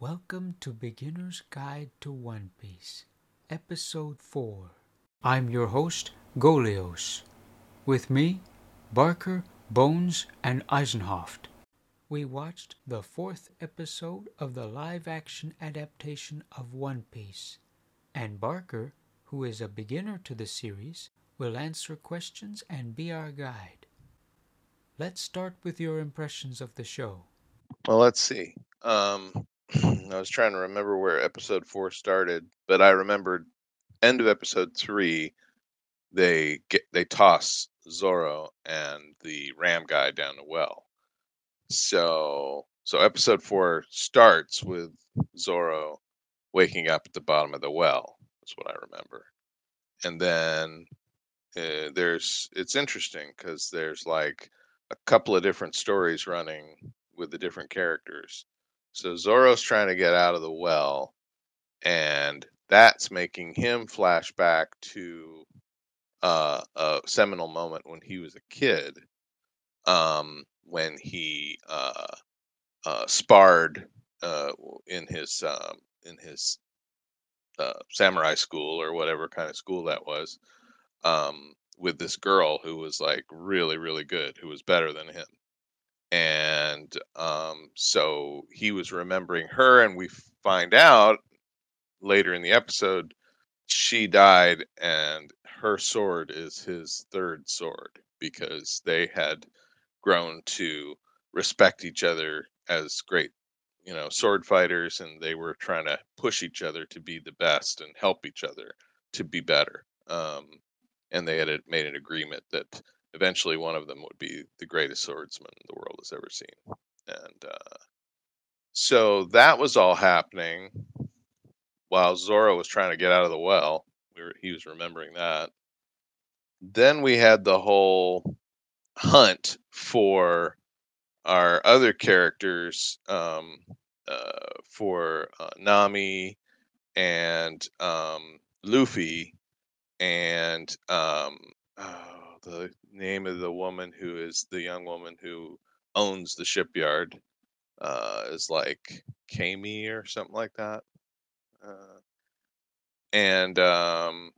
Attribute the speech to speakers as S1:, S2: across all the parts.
S1: Welcome to Beginner's Guide to One Piece, Episode 4. I'm your host, Golios. With me, Barker, Bones, and Eisenhoft. We watched the fourth episode of the live action adaptation of One Piece, and Barker, who is a beginner to the series, will answer questions and be our guide. Let's start with your impressions of the show.
S2: Well, let's see. Um, I was trying to remember where episode four started, but I remembered end of episode three. They get they toss Zoro and the Ram guy down the well. So so episode four starts with Zoro waking up at the bottom of the well. That's what I remember. And then uh, there's it's interesting because there's like a couple of different stories running with the different characters so Zoro's trying to get out of the well, and that's making him flash back to uh, a seminal moment when he was a kid, um, when he uh, uh, sparred uh, in his um, in his uh, samurai school or whatever kind of school that was, um, with this girl who was like really really good, who was better than him and um, so he was remembering her and we find out later in the episode she died and her sword is his third sword because they had grown to respect each other as great you know sword fighters and they were trying to push each other to be the best and help each other to be better um, and they had made an agreement that eventually one of them would be the greatest swordsman the world has ever seen. And uh, so that was all happening while Zoro was trying to get out of the well. We were, he was remembering that. Then we had the whole hunt for our other characters um, uh, for uh, Nami and um, Luffy and um, oh, the name of the woman who is the young woman who owns the shipyard uh, is like Kami or something like that. Uh, and um,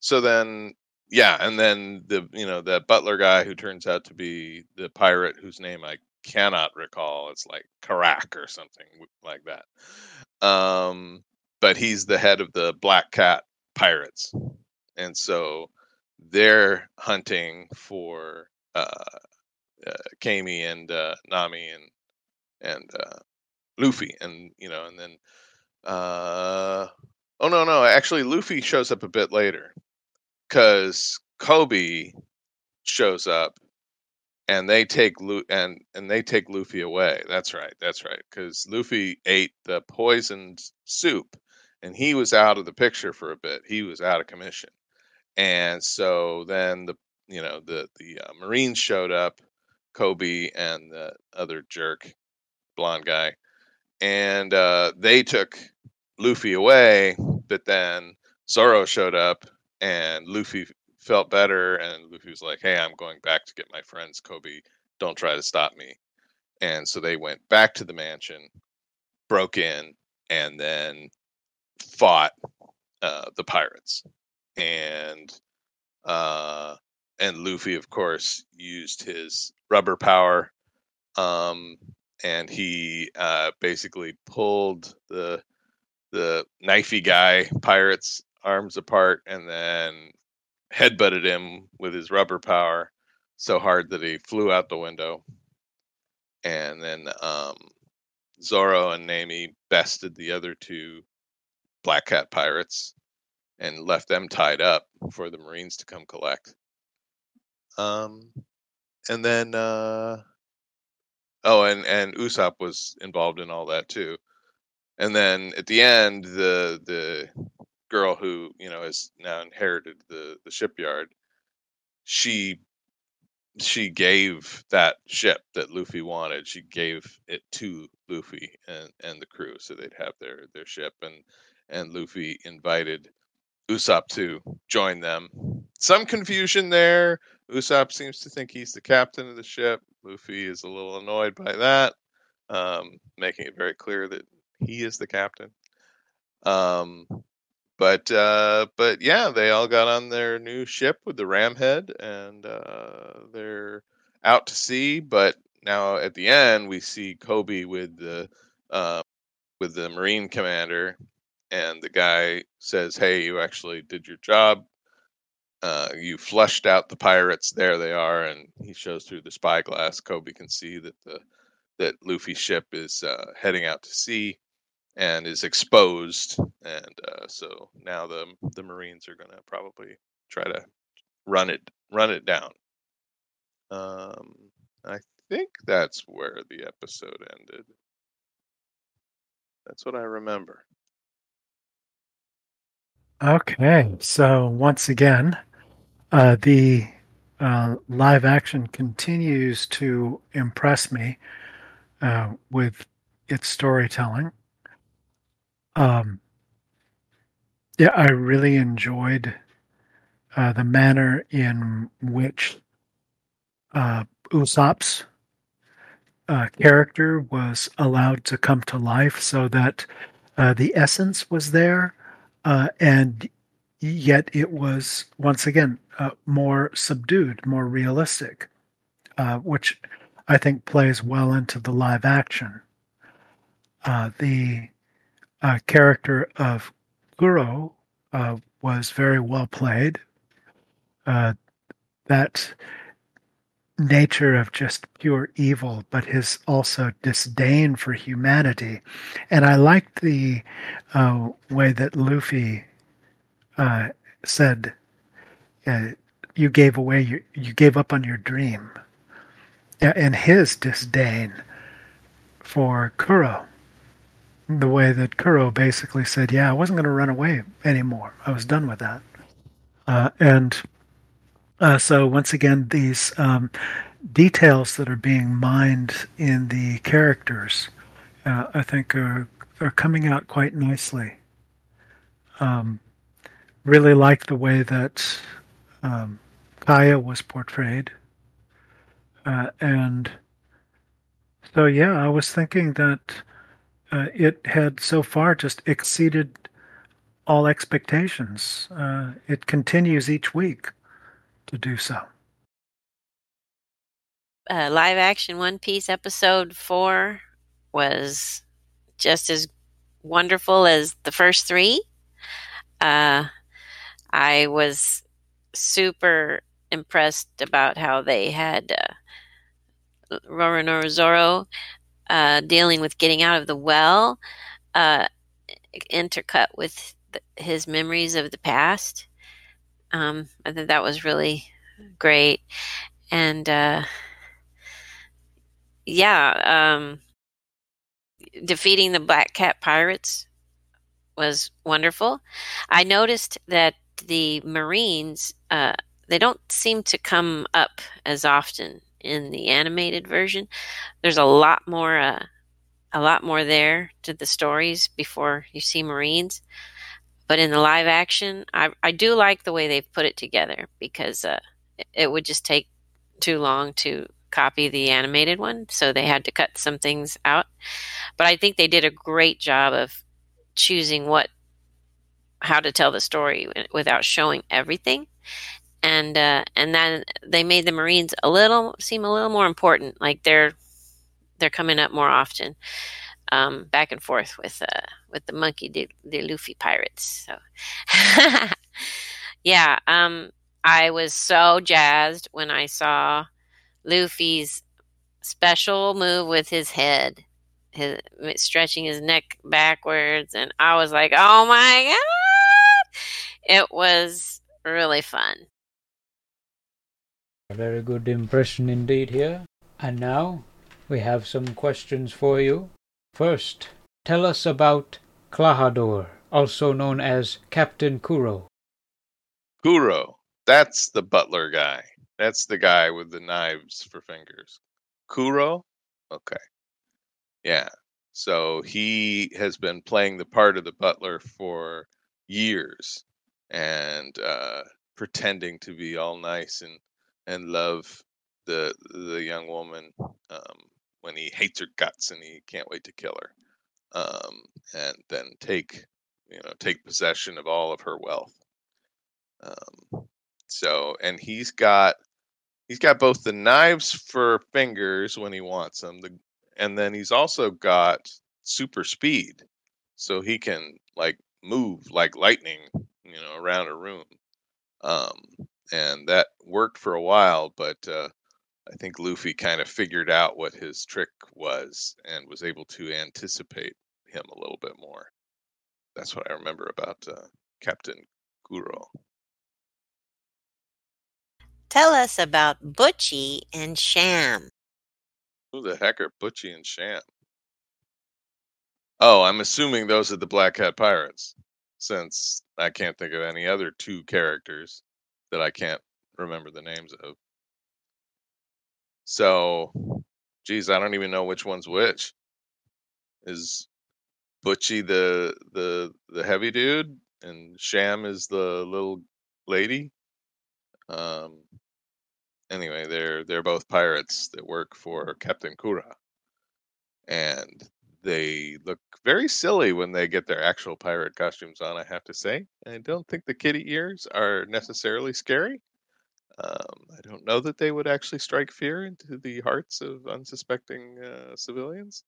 S2: so then, yeah, and then the you know the butler guy who turns out to be the pirate whose name I cannot recall. It's like Karak or something like that. Um, but he's the head of the Black Cat Pirates, and so they're hunting for uh, uh, Kami and uh, Nami and and uh, Luffy, and you know, and then uh, oh no, no, actually, Luffy shows up a bit later because Koby shows up and they take Lu- and and they take Luffy away. That's right. That's right. Because Luffy ate the poisoned soup, and he was out of the picture for a bit. He was out of commission and so then the you know the the uh, Marines showed up, Koby and the other jerk, blonde guy, and uh, they took Luffy away. But then Zoro showed up, and Luffy felt better, and Luffy was like, "Hey, I'm going back to get my friends, Koby. Don't try to stop me." And so they went back to the mansion, broke in, and then fought uh, the pirates and uh, and Luffy, of course, used his rubber power, um, and he uh, basically pulled the the knifey guy pirate's arms apart, and then headbutted him with his rubber power so hard that he flew out the window. And then um, Zoro and Nami bested the other two Black Cat pirates and left them tied up for the Marines to come collect. Um, and then, uh, oh, and and Usopp was involved in all that too. And then at the end, the the girl who you know has now inherited the the shipyard, she she gave that ship that Luffy wanted. She gave it to Luffy and and the crew so they'd have their their ship and and Luffy invited Usopp to join them. Some confusion there. Usopp seems to think he's the captain of the ship. Luffy is a little annoyed by that, um, making it very clear that He is the captain. Um, but uh, but yeah, they all got on their new ship with the Ramhead, and uh, they're out to sea. But now at the end, we see Koby with the uh, with the Marine commander, and the guy says, "Hey, you actually did your job. Uh, you flushed out the pirates. There they are." And he shows through the spyglass. Koby can see that the that Luffy's ship is uh, heading out to sea and is exposed, and uh, so now the the Marines are going to probably try to run it run it down. Um, I think that's where the episode ended. That's what I remember.
S3: Okay, so once again, uh, the uh, live action continues to impress me uh, with its storytelling. Um, yeah, I really enjoyed uh, the manner in which uh, Usopp's uh, character was allowed to come to life so that uh, the essence was there uh, and yet it was once again uh, more subdued, more realistic, uh, which I think plays well into the live action. Uh, the uh, character of Kuro uh, was very well played. that nature of just pure evil, but his also disdain for humanity. And I liked the uh, way that Luffy uh, said, uh, "You gave away your, you gave up on your dream," and his disdain for Kuro. The way that Kuro basically said, "Yeah, I wasn't going to run away anymore. I was done with that," uh, and uh, so once again, these um, details that are being mined in the characters, uh, I think, are are coming out quite nicely. Um, really like the way that um, Kaya was portrayed, uh, and so yeah, I was thinking that uh, it had so far just exceeded all expectations. Uh, it continues each week to do so.
S4: Live action One Piece episode four was just as wonderful as the first three. Uh, I was super impressed about how they had uh, Roronoa Zoro uh, dealing with getting out of the well, uh, intercut with the, his memories of the past. Um, I think that was really great, and uh, yeah, um, defeating the Black Cat pirates was wonderful. I noticed that the Marines uh, they don't seem to come up as often in the animated version. There's a lot more, uh, a lot more there to the stories before you see Marines. But in the live action, I, I do like the way they've put it together because uh, it would just take too long to copy the animated one. So they had to cut some things out. But I think they did a great job of choosing what, how to tell the story without showing everything. And uh, and then they made the Marines a little seem a little more important, like they're they're coming up more often um, back and forth with uh, with the monkey the, the Luffy pirates. So yeah, um, I was so jazzed when I saw Luffy's special move with his head, his stretching his neck backwards, and I was like, "Oh my god!" It was really fun.
S1: A very good impression indeed here. And now we have some questions for you. First, tell us about Klahadore, also known as Captain Kuro.
S2: Kuro, that's the butler guy. That's the guy with the knives for fingers. Kuro? Okay. Yeah. So he has been playing the part of the butler for years and uh, pretending to be all nice and, and love the the young woman um, when he hates her guts and he can't wait to kill her. um, and then take you know take possession of all of her wealth. Um, so and he's got he's got both the knives for fingers when he wants them, the, and then he's also got super speed, so he can like move like lightning, you know, around a room. Um, and that worked for a while, but uh, I think Luffy kind of figured out what his trick was and was able to anticipate him a little bit more. That's what I remember about uh, Captain Kuro.
S4: Tell us about Butchie and Sham.
S2: Who the heck are Butchie and Sham? Oh, I'm assuming those are the Black Cat Pirates, since I can't think of any other two characters that I can't remember the names of. So, geez, I don't even know which one's which. Is Butchie the the the heavy dude, and Sham is the little lady? Um. Anyway, they're they're both pirates that work for Captain Kura, and they look very silly when they get their actual pirate costumes on. I have to say, I don't think the kitty ears are necessarily scary. Um, don't know that they would actually strike fear into the hearts of unsuspecting uh, civilians.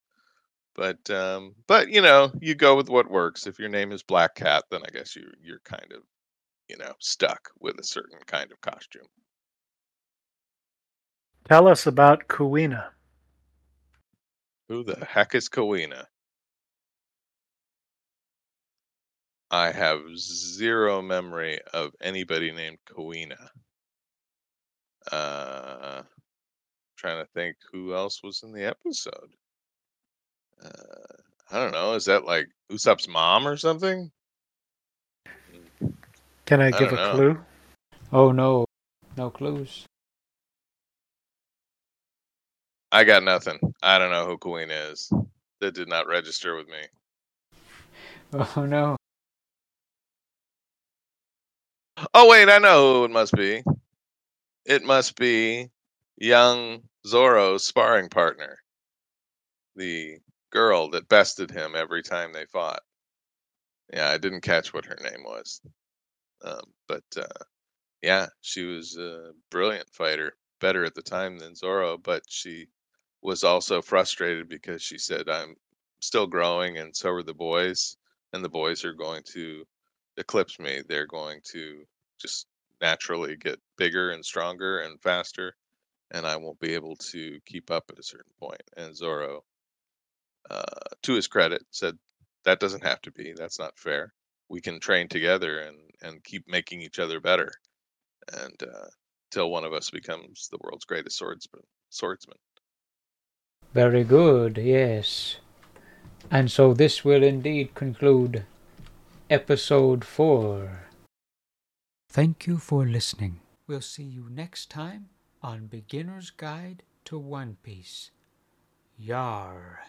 S2: But um, but you know, you go with what works. If your name is Black Cat, then I guess you you're kind of you know stuck with a certain kind of costume.
S3: Tell us about Kuina.
S2: Who the heck is Kawina? I have zero memory of anybody named Kawina. Uh, trying to think who else was in the episode. Uh, I don't know. Is that like Usopp's mom or something?
S3: Can I
S2: I
S3: give
S2: don't
S3: a
S2: know.
S3: clue?
S1: Oh no, no clues.
S2: I got nothing. I don't know who Queen is. That did not register with me.
S1: Oh no.
S2: Oh wait, I know who it must be. It must be young Zoro's sparring partner. The girl that bested him every time they fought. Yeah, I didn't catch what her name was. Um, but uh, yeah, she was a brilliant fighter, better at the time than Zoro, but she was also frustrated because she said, I'm still growing and so are the boys, and the boys are going to eclipse me. They're going to just naturally get bigger and stronger and faster, and I won't be able to keep up at a certain point. And Zoro, uh, to his credit, said, That doesn't have to be. That's not fair. We can train together and, and keep making each other better. And uh, till one of us becomes the world's greatest swordsman. swordsman.
S1: Very good, yes. And so this will indeed conclude episode 4. Thank you for listening. We'll see you next time on Beginner's Guide to One Piece. Yar.